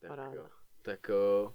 Tak, Paráda. jo. tak o,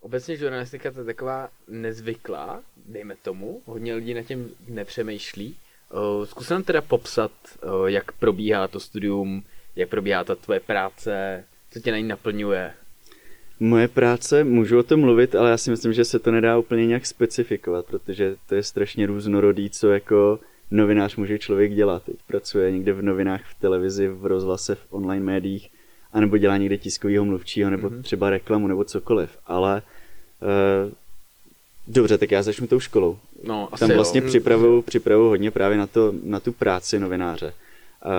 obecně žurnalistika to je taková nezvyklá, dejme tomu. Hodně lidí na tím nepřemýšlí. O, zkus nám teda popsat, o, jak probíhá to studium, jak probíhá ta tvoje práce, co tě na ní naplňuje. Moje práce, můžu o tom mluvit, ale já si myslím, že se to nedá úplně nějak specifikovat, protože to je strašně různorodý, co jako novinář může člověk dělat. Teď pracuje někde v novinách, v televizi, v rozhlase, v online médiích, anebo dělá někde tiskového mluvčího, nebo Mhm. třeba reklamu, nebo cokoliv. Ale uh, dobře, tak já začnu tou školou. No, asi Tam vlastně jo. připravuju, připravuju hodně právě na, to, na tu práci novináře. A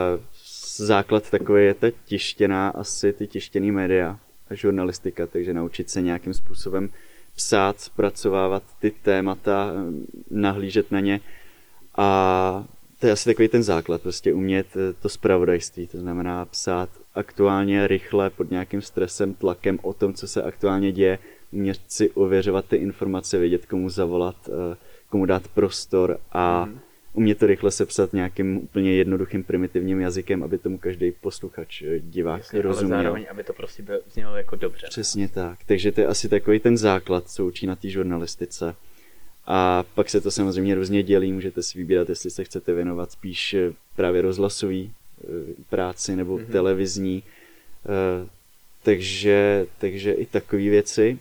základ takový je ta tištěná, asi ty tištěný média a žurnalistika, takže naučit se nějakým způsobem psát, zpracovávat ty témata, nahlížet na ně a to je asi takový ten základ, prostě umět eh, to zpravodajství, to znamená psát aktuálně, rychle, pod nějakým stresem, tlakem o tom, co se aktuálně děje, umět si ověřovat ty informace, vědět, komu zavolat, eh, komu dát prostor a Mhm. umět to rychle sepsat nějakým úplně jednoduchým primitivním jazykem, aby tomu každý posluchač, eh, divák Jasně, ale rozuměl. zároveň, aby to prostě bylo, znělo jako dobře. Přesně tak. Takže to je asi takový ten základ, co učí na té žurnalistice. A pak se to samozřejmě různě dělí, můžete si vybírat, jestli se chcete věnovat spíš eh, právě rozhlasový práci nebo Mhm. mm-hmm. televizní. Eh, Takže, takže i takové věci.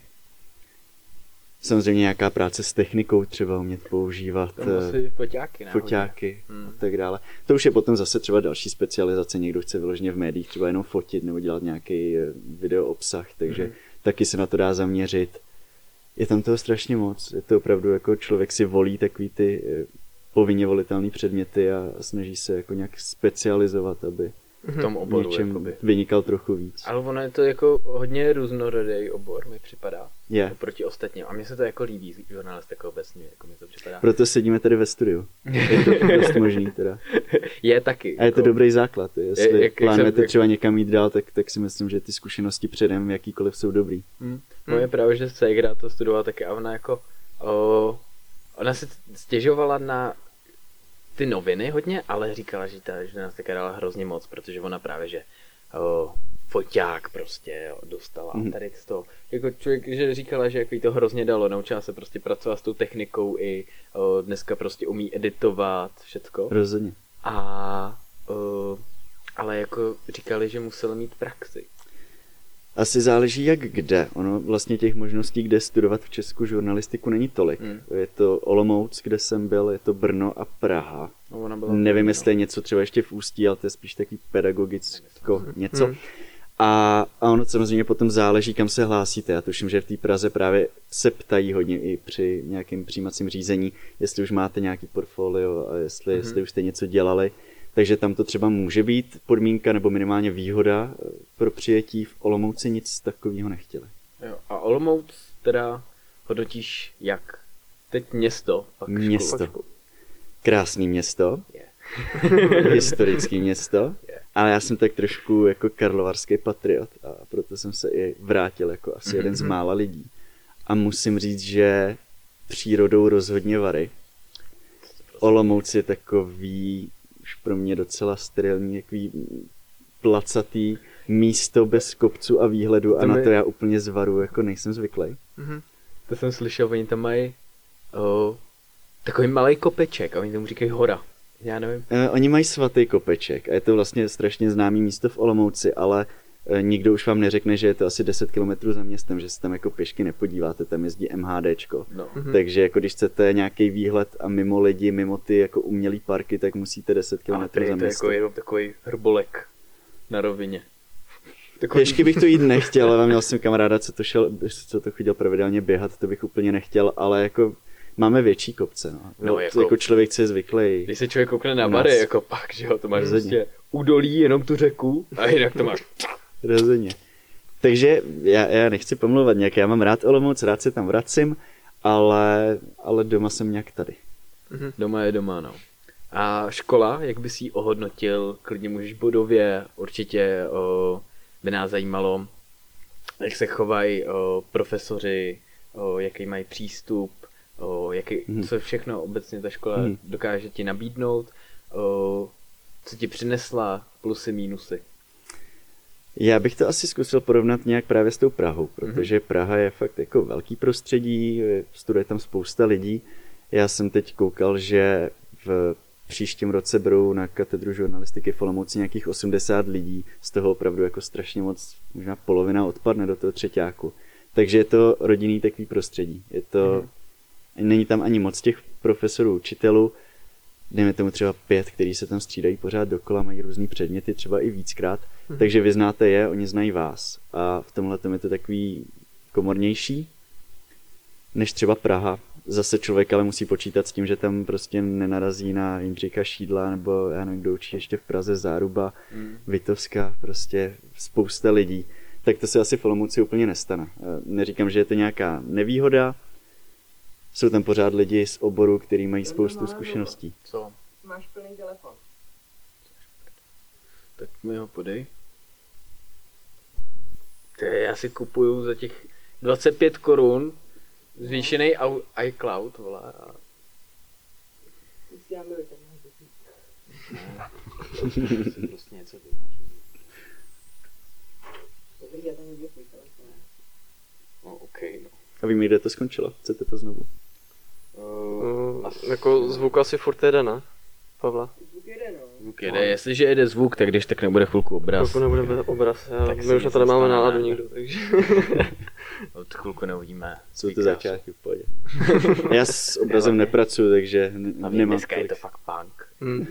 Samozřejmě nějaká práce s technikou třeba umět používat. Eh, foťáky, ne? foťáky Hmm. a tak dále. To už je potom zase třeba další specializace, někdo chce vyloženě v médiích třeba jenom fotit nebo dělat nějaký eh, video obsah, takže Mhm. taky se na to dá zaměřit. Je tam toho strašně moc, je to opravdu jako člověk si volí takový ty eh, povinně volitelné předměty a snaží se jako nějak specializovat, aby V tom oboru, něčem jakoby. vynikal trochu víc. Ale ono je to jako hodně různorodý obor, mi připadá. Je. Proti ostatním. A mně se to jako líbí, žurnalistika obecně, jako mi to připadá. Proto sedíme tady ve studiu. Je to dost možný teda. Je taky. A je to jako, dobrý základ. Jestli jak- jak plánujete jsem- jak- třeba někam jít dál, tak, tak si myslím, že ty zkušenosti předem jakýkoliv jsou dobrý. Hm. Moje právě, že Segra to studovala taky a ona jako, o, ona si stěžovala na ty noviny hodně, ale říkala, že ta žurnalistika dala hrozně moc, protože ona právě, že o, foťák prostě jo, dostala mm. tady z toho. Jako člověk, že říkala, že jako jí to hrozně dalo, naučila se prostě pracovat s tou technikou i o, dneska prostě umí editovat všecko. Rozhodně. A o, ale jako říkali, že musela mít praxi. Asi záleží jak kde. Ono vlastně těch možností, kde studovat v Česku žurnalistiku není tolik. Hmm. Je to Olomouc, kde jsem byl, je to Brno a Praha. No, ona byla Nevím, jestli je něco třeba ještě v Ústí, ale to je spíš takový pedagogicko něco. Hmm. A, a ono samozřejmě potom záleží, kam se hlásíte. Já tuším, že v té Praze právě se ptají hodně i při nějakém přijímacím řízení, jestli už máte nějaký portfolio a jestli, Mhm. jestli už jste něco dělali. Takže tam to třeba může být podmínka nebo minimálně výhoda eh, pro přijetí. V Olomouci nic takového nechtěli. Jo. A Olomouc teda hodnotíš jak? Teď město, pak Město. školu. Krásný město, Je. historický město, Je. ale já jsem tak trošku jako karlovarský patriot a proto jsem se i vrátil jako asi jeden z Mhm. mála lidí. A musím říct, že přírodou rozhodně vary. Olomouc je takový, pro mě docela sterilní, takový placatý místo bez kopců a výhledu a To na to já úplně zvaru, jako nejsem zvyklý. Mhm. To jsem slyšel, oni tam mají o, takový malý kopeček a oni tomu říkají hora. Já nevím. Eh, Oni mají svatý kopeček a je to vlastně strašně známý místo v Olomouci, ale nikdo už vám neřekne, že je to asi 10 km za městem, že se tam jako pěšky nepodíváte, tam jezdí MHDčko. No. Mhm. Takže jako když chcete nějaký výhled a mimo lidi, mimo ty jako umělý parky, tak musíte 10 km Ale za je to městem. jako jenom takový hrbolek na rovině. Takový... Pěšky bych to jít nechtěl, ale měl jsem kamaráda, co to, šel, co to chodil pravidelně běhat, to bych úplně nechtěl, ale jako máme větší kopce. No. No, No, jako- jako, jako člověk, co je zvyklý. Když se člověk koukne na bary, jako pak, že jo, to máš prostě údolí, jenom tu řeku a jinak to máš. Rozhodně. Takže já, já nechci pomluvat nějak, já mám rád Olomouc, rád se tam vracím, ale, ale doma jsem nějak tady. Mhm. Doma je doma, no. A škola, jak bys ji ohodnotil? Klidně můžeš bodově, určitě o, by nás zajímalo, jak se chovají o, profesoři, o, jaký mají přístup, o, jaký, Mhm. co všechno obecně ta škola Mhm. dokáže ti nabídnout, o, co ti přinesla, plusy, mínusy. Já bych to asi zkusil porovnat nějak právě s tou Prahou, protože Praha je fakt jako velký prostředí, studuje tam spousta lidí. Já jsem teď koukal, že v příštím roce budou na katedru žurnalistiky v Olomouci nějakých 80 lidí, z toho opravdu jako strašně moc, možná polovina odpadne do toho třetíku. Takže je to rodinný takový prostředí. Je to, mm. není tam ani moc těch profesorů, učitelů, dejme tomu třeba pět, který se tam střídají pořád dokola, mají různý předměty, třeba i víckrát. Takže vy znáte je, oni znají vás. A v tomhle je to takový komornější, než třeba Praha. Zase člověk ale musí počítat s tím, že tam prostě nenarazí na Jindřicha Šídla, nebo já nevím, kdo učí ještě v Praze Záruba, mm. Vitovská, prostě spousta lidí. Tak to se asi v Olomouci úplně nestane. Neříkám, že je to nějaká nevýhoda, jsou tam pořád lidi z oboru, kteří mají spoustu zkušeností. Co? Máš plný telefon. Tak mi ho podej. To je, já si kupuju za těch 25 korun zvýšený iCloud, vole. A... Prostě něco. Dobrý, já tam. No, OK, no. A vím, kde to skončilo. Chcete to znovu? Uh, jako zvuk asi furt jede, ne? Pavla. Zvuk jede, no. zvuk jede. Jestliže jede zvuk, tak když tak nebude chvilku obraz. Chvilku nebude obraz, já, Tak my už na to nemáme náladu ne? nikdo, takže... Od chvilku neuvidíme. Jsou to začátky v pohodě. Já s obrazem nepracuju, takže ne- Hlavně nemám dneska je to fakt punk. Mm.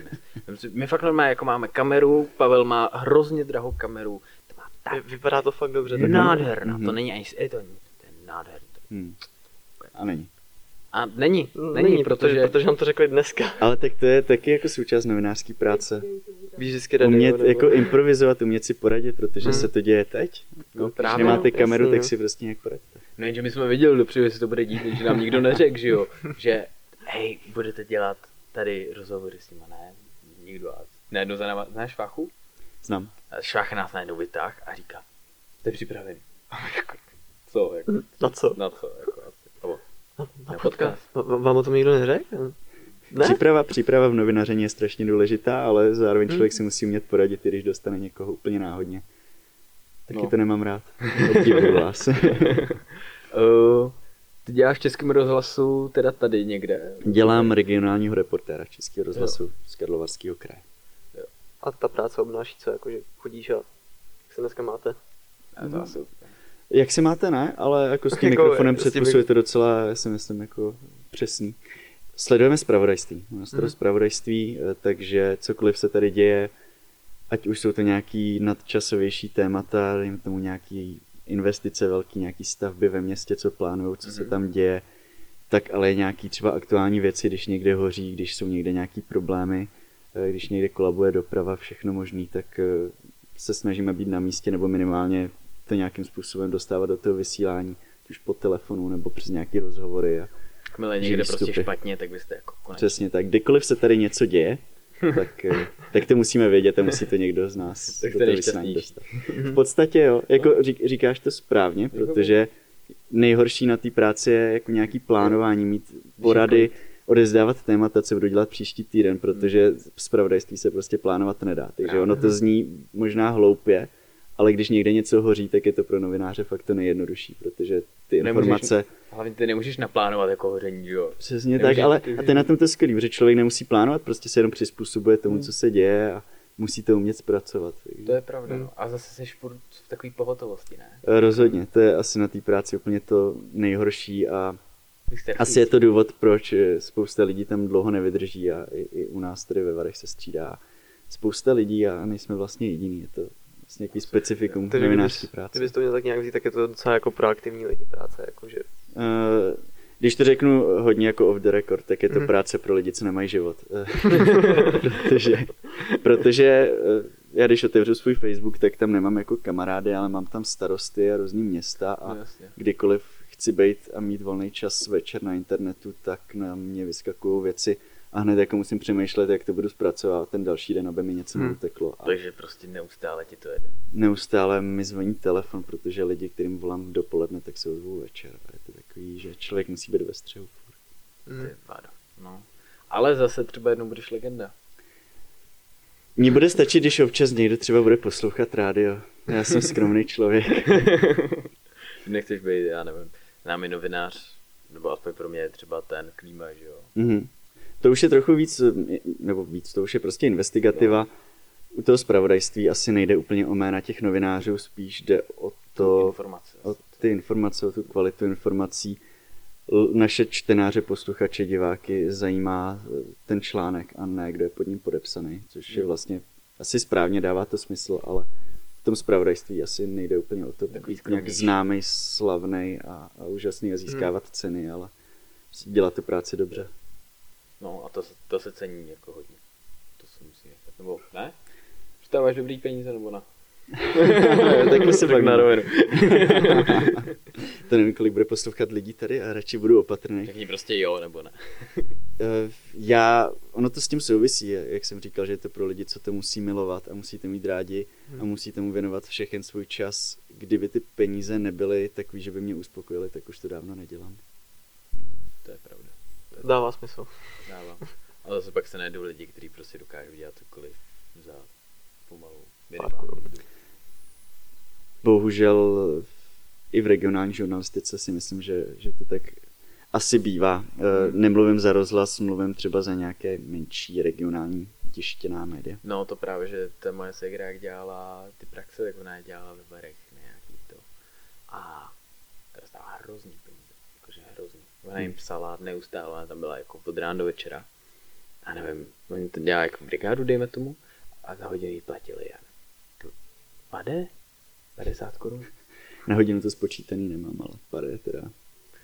My fakt normálně jako máme kameru, Pavel má hrozně drahou kameru, to má Vy- tak Vypadá to fakt dobře. tak- nádherná, Mhm. to není ani, je to, to je nádherný. Hmm. A není. A není, Mm, není, protože, protože nám to řekli dneska. Ale tak to je taky jako součást novinářské práce. Víš vždycky radio, Umět nebo- jako improvizovat, umět si poradit, protože Hmm. se to děje teď. No, Když právě, nemáte no, kameru, jasně, tak no. si prostě nějak poradíte. no jenže my jsme viděli dopředu, že se to bude dít, že nám nikdo neřekl, že jo, že hej, budete dělat tady rozhovory s nima, ne, nikdo a najednou za náma, znáš Švachu? Znám. A Švach nás najednou vytáh a říká, jste připravený. Jako, co, jako, Na co? na co, jako Na, Na podcast. Vám o tom nikdo neřekl? Ne? Příprava, příprava v novinaření je strašně důležitá, ale zároveň Hmm. člověk si musí umět poradit, i když dostane někoho úplně náhodně. Taky No. to nemám rád. Obdivuju vás. Uh, ty děláš v českém rozhlasu teda tady někde? Dělám regionálního reportéra Českého rozhlasu z Karlovarského kraje. A ta práce obnáší co, jako že chodíš a jak se dneska máte? Já to asi... Jak se máte, ne? Ale jako s tím Jako, mikrofonem s tím to docela, já si myslím, jako přesný. Sledujeme zpravodajství. To Mhm. zpravodajství, eh, takže cokoliv se tady děje, ať už jsou to nějaký nadčasovější témata, dejme tomu nějaký investice velký, nějaký stavby ve městě, co plánují, co se Mhm. tam děje, tak ale nějaký třeba aktuální věci, když někde hoří, když jsou někde nějaký problémy, eh, když někde kolabuje doprava, všechno možný, tak eh, se snažíme být na místě nebo minimálně to nějakým způsobem dostávat do toho vysílání, už po telefonu nebo přes nějaký rozhovory. A Jakmile někde prostě vstupy. špatně, tak byste jako konečně. přesně tak. Kdykoliv se tady něco děje, tak, eh, tak to musíme vědět a musí to někdo z nás Tak do toho vysílání dostat. V podstatě jo, jako řík, říkáš to správně, protože nejhorší na té práci je jako nějaký plánování, mít porady, odezdávat témata, co budu dělat příští týden, protože zpravodajství se prostě plánovat nedá. Takže ono to zní možná hloupě, ale když někde něco hoří, tak je to pro novináře fakt to nejjednodušší, protože ty Nemůžeš- informace... Hlavně ty nemůžeš naplánovat jako hoření, jo? Přesně Nemůžeš- tak, ale a to je na tom to skvělý, protože člověk nemusí plánovat, prostě se jenom přizpůsobuje tomu, co se děje a musí to umět zpracovat. To je pravda, no. A zase jsi furt v takové pohotovosti, ne? Eh, Rozhodně, to je asi na té práci úplně to nejhorší a Ty asi je to důvod, proč eh, spousta lidí tam dlouho nevydrží a i, i u nás tady ve Varech se střídá spousta lidí a nejsme vlastně jediný, je to vlastně nějaký specifikum Takže novinářské kdybys- práce. Kdybys to měl tak nějak vzít, tak je to docela jako proaktivní lidi práce, jakože Eh, Když to řeknu hodně jako off the record, tak je to Mhm. práce pro lidi, co nemají život. Eh, protože, protože eh, já když otevřu svůj Facebook, tak tam nemám jako kamarády, ale mám tam starosty a různý města a No, jasně. kdykoliv chci být a mít volný čas večer na internetu, tak na mě vyskakují věci a hned jako musím přemýšlet, jak to budu zpracovat ten další den, aby mi něco Hmm. neuteklo. A Takže prostě neustále ti to jede. neustále mi zvoní telefon, protože lidi, kterým volám dopoledne, tak se ozvou večer. A je to takový, že člověk musí být ve střehu. furt. Ty vado. No. Ale zase třeba jednou budeš legenda. Mně bude stačit, když občas někdo třeba bude poslouchat rádio. Já jsem skromný člověk. Nechceš být, já nevím, námi novinář, nebo aspoň pro mě je třeba ten klíma, že jo. Mhm. To už je trochu víc, nebo víc, to už je prostě investigativa. U toho zpravodajství asi nejde úplně o jména těch novinářů, spíš jde o to, informace. o ty informace, o tu kvalitu informací. Naše čtenáře, posluchače, diváky zajímá eh, ten článek a ne, kdo je pod ním podepsaný, což je vlastně asi správně, dává to smysl, ale v tom zpravodajství asi nejde úplně o to být nějak známý, slavný a, a úžasný a získávat ceny, ale dělat tu práci dobře. No a to, se- to se cení jako hodně. To se musí nechat. Nebo ne? Vstáváš dobrý peníze nebo ne? Takhle se tak na rovinu. To nevím, kolik bude poslouchat lidí tady a radši budu opatrný. Řekni prostě jo nebo ne. Eh, Já, ono to s tím souvisí, jak jsem říkal, že je to pro lidi, co to musí milovat a musíte mít rádi a musí tomu věnovat všechen svůj čas. Kdyby ty peníze nebyly takový, že by mě uspokojily, tak už to dávno nedělám. To. Dává smysl. Dává. Ale zase pak se najdou lidi, kteří prostě dokážou dělat cokoliv za pomalu minimální mzdu. Bohužel i v regionální žurnalistice si myslím, že, že to tak asi bývá. Eh, Nemluvím za rozhlas, mluvím třeba za nějaké menší regionální tištěná média. No to právě, že ta moje segra, jak dělala ty praxe, tak ona je dělala ve barech nějaký to. A peníze, jakože hrozný. Ona jim psala neustále, ona tam byla jako od rána do večera. A nevím, oni to dělali jako brigádu, dejme tomu, a za hodinu jí platili, já pade? 50 korun? Na hodinu to spočítaný nemám, ale je teda.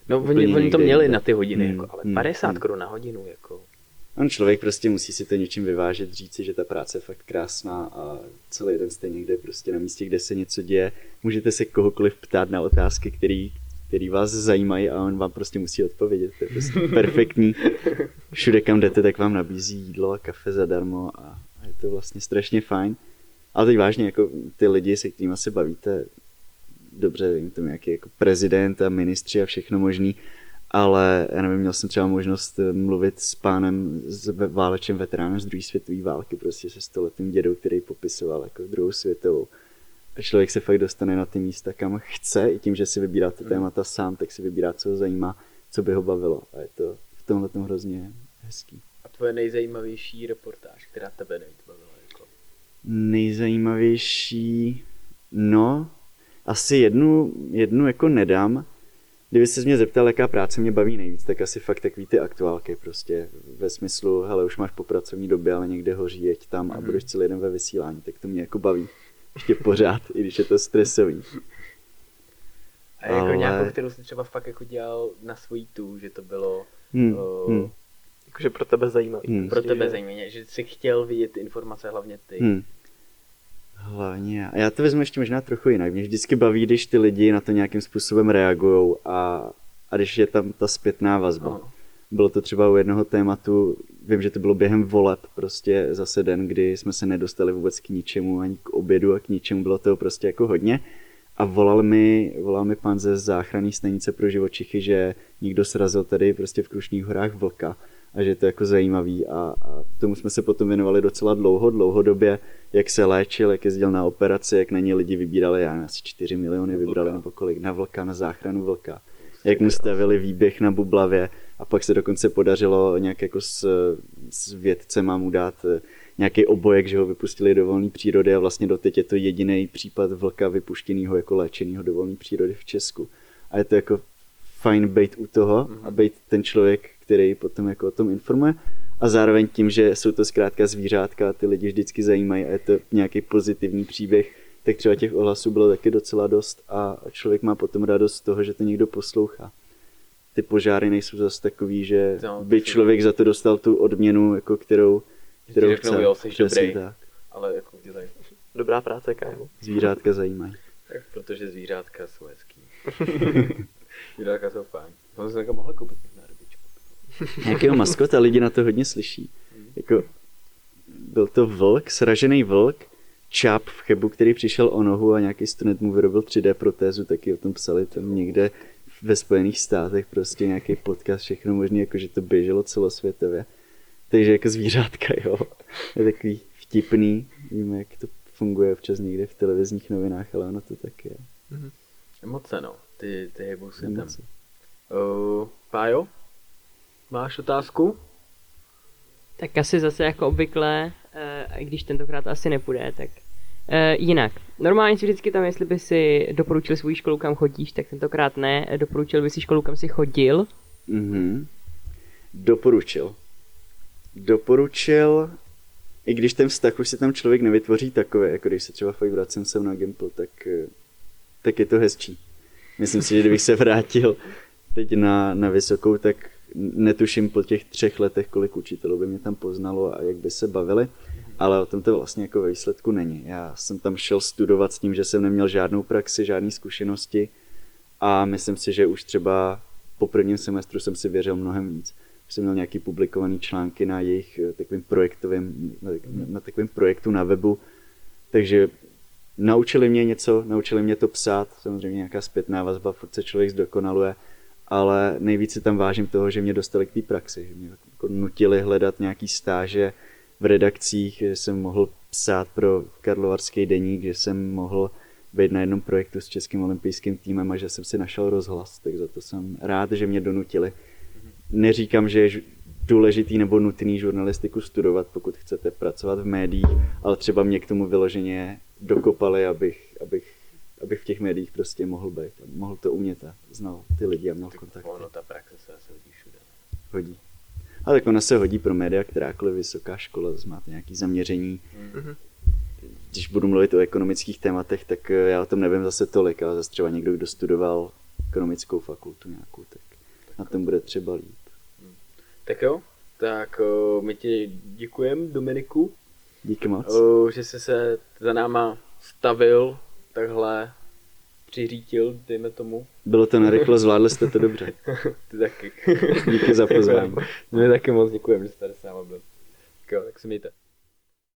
No oni, oni to měli na ty hodiny, Hmm, jako, ale hmm, 50 hmm. korun na hodinu, jako. On člověk prostě musí si to něčím vyvážet, říci, že ta práce je fakt krásná a celý den jste někde prostě na místě, kde se něco děje. Můžete se kohokoliv ptát na otázky, který, který vás zajímají a on vám prostě musí odpovědět. To je prostě perfektní. Všude, kam jdete, tak vám nabízí jídlo a kafe zadarmo a je to vlastně strašně fajn. Ale teď vážně, jako ty lidi, se kterými se bavíte, dobře, vím tam nějaký jako prezident a ministři a všechno možný, ale já nevím, měl jsem třeba možnost eh, mluvit s pánem, s válečem veteránem z druhé světové války, prostě se stoletým dědou, který popisoval jako druhou světovou. A člověk se fakt dostane na ty místa, kam chce, i tím, že si vybírá ty témata sám, tak si vybírá, co ho zajímá, co by ho bavilo. A je to v tomhle tom hrozně hezký. A tvoje nejzajímavější reportáž, která tebe nejvíc bavila, jako. Nejzajímavější, no, asi jednu, jednu jako nedám. Kdyby se mě zeptal, jaká práce mě baví nejvíc, tak asi fakt takový ty aktuálky prostě ve smyslu, hele, už máš po pracovní době, ale někde hoří, jeď tam a Mhm. budeš celý den ve vysílání, tak to mě jako baví. Ještě pořád, i když je to stresový. A jako Ale- nějakou, kterou jsi třeba fakt jako dělal na svojí tu, že to bylo Hmm, o, hmm, Jakože pro tebe zajímavý. Hmm. pro Prostě, tebe že- zajímavé, že jsi chtěl vidět informace hlavně ty. hmm. Hlavně, a já to vezmu ještě možná trochu jinak. Mě vždycky baví, když ty lidi na to nějakým způsobem reagují a, a když je tam ta zpětná vazba. No. Bylo to třeba u jednoho tématu, vím, že to bylo během voleb, prostě zase den, kdy jsme se nedostali vůbec k ničemu, ani k obědu a k ničemu, bylo toho prostě jako hodně. A volal mi, volal mi pan ze záchranné stanice pro živočichy, že někdo srazil tady prostě v Krušných horách vlka a že je to jako zajímavý a, a tomu jsme se potom věnovali docela dlouho, dlouhodobě, jak se léčil, jak jezdil na operaci, jak na ně lidi vybírali, já nevím, asi 4 miliony vybrali nebo kolik, na vlka, na záchranu vlka. Jak mu stavili výběh na Bublavě a pak se dokonce podařilo nějak jako s, s vědcema mu dát eh, nějaký obojek, že ho vypustili do volné přírody a vlastně doteď je to jediný případ vlka vypuštěného jako léčeného do volné přírody v Česku. A je to jako fajn být u toho a být ten člověk, který potom jako o tom informuje a zároveň tím, že jsou to zkrátka zvířátka a ty lidi vždycky zajímají a je to nějaký pozitivní příběh, tak třeba těch ohlasů bylo taky docela dost a člověk má potom radost z toho, že to někdo poslouchá. Ty požáry nejsou zase takový, že No, by člověk za to dostal tu odměnu, jako kterou, kterou řeknou, chce. jo, jsi Přesně dobrý. tak. Ale jako dělej. Dobrá práce, kámo. Zvířátka zajímají. Tak protože zvířátka jsou hezký. zvířátka jsou fajn. To jsem se mohl koupit na rybičku. Nějakého maskota, lidi na to hodně slyší. Jako, byl to vlk, sražený vlk, čáp v Chebu, který přišel o nohu a nějaký student mu vyrobil 3D protézu, taky o tom psali tam někde ve Spojených státech, prostě nějaký podcast, všechno možné, jako že to běželo celosvětově. Takže jako zvířátka, jo. Je takový vtipný. Víme, jak to funguje občas někde v televizních novinách, ale ono to tak je. Emoce, no. Ty, ty hejbou světem. Emoce. Uh, Pájo? Máš otázku? Tak asi zase jako obvykle, eh, i když tentokrát asi nepůjde, tak eh, jinak. Normálně si vždycky tam, jestli by si doporučil svou školu, kam chodíš, tak tentokrát ne. Doporučil by si školu, kam si chodil. Mhm. Doporučil. Doporučil, i když ten vztah už si tam člověk nevytvoří takový, jako když se třeba fakt vracím sem na Gimple, tak, eh, tak je to hezčí. Myslím si, že kdybych se vrátil teď na, na vysokou, tak netuším po těch třech letech, kolik učitelů by mě tam poznalo a jak by se bavili, ale o tom to vlastně jako výsledku není. Já jsem tam šel studovat s tím, že jsem neměl žádnou praxi, žádné zkušenosti a myslím si, že už třeba po prvním semestru jsem si věřil mnohem víc. Už jsem měl nějaký publikovaný články na jejich eh, takovým projektovém, na, na takovém projektu na webu, takže naučili mě něco, naučili mě to psát, samozřejmě nějaká zpětná vazba, furt se člověk zdokonaluje, ale nejvíc si tam vážím toho, že mě dostali k té praxi, že mě jako nutili hledat nějaký stáže v redakcích, že jsem mohl psát pro Karlovarský deník, že jsem mohl být na jednom projektu s Českým olympijským týmem a že jsem si našel rozhlas, tak za to jsem rád, že mě donutili. Neříkám, že je důležitý nebo nutný žurnalistiku studovat, pokud chcete pracovat v médiích, ale třeba mě k tomu vyloženě dokopali, abych, abych, abych v těch médiích prostě mohl být. Mohl to umět a znal ty lidi a měl kontakty. Ono, ta praxe se asi hodí všude. Hodí. Ale tak ona se hodí pro média, kterákoliv vysoká škola, zase máte nějaké zaměření. Mhm. Když budu mluvit o ekonomických tématech, tak eh, já o tom nevím zase tolik, ale zase třeba někdo, kdo studoval ekonomickou fakultu nějakou, tak na tom bude třeba líp. Tak jo, tak uh, my ti děkujeme, Dominiku, Díky moc. uh, že jsi se za náma stavil, takhle přiřítil, dejme tomu. Bylo to narychlo, zvládli jste to dobře. Ty taky. Díky za pozvání. My taky moc děkujeme, že jsi tady s náma byl. Tak jo, tak se mějte.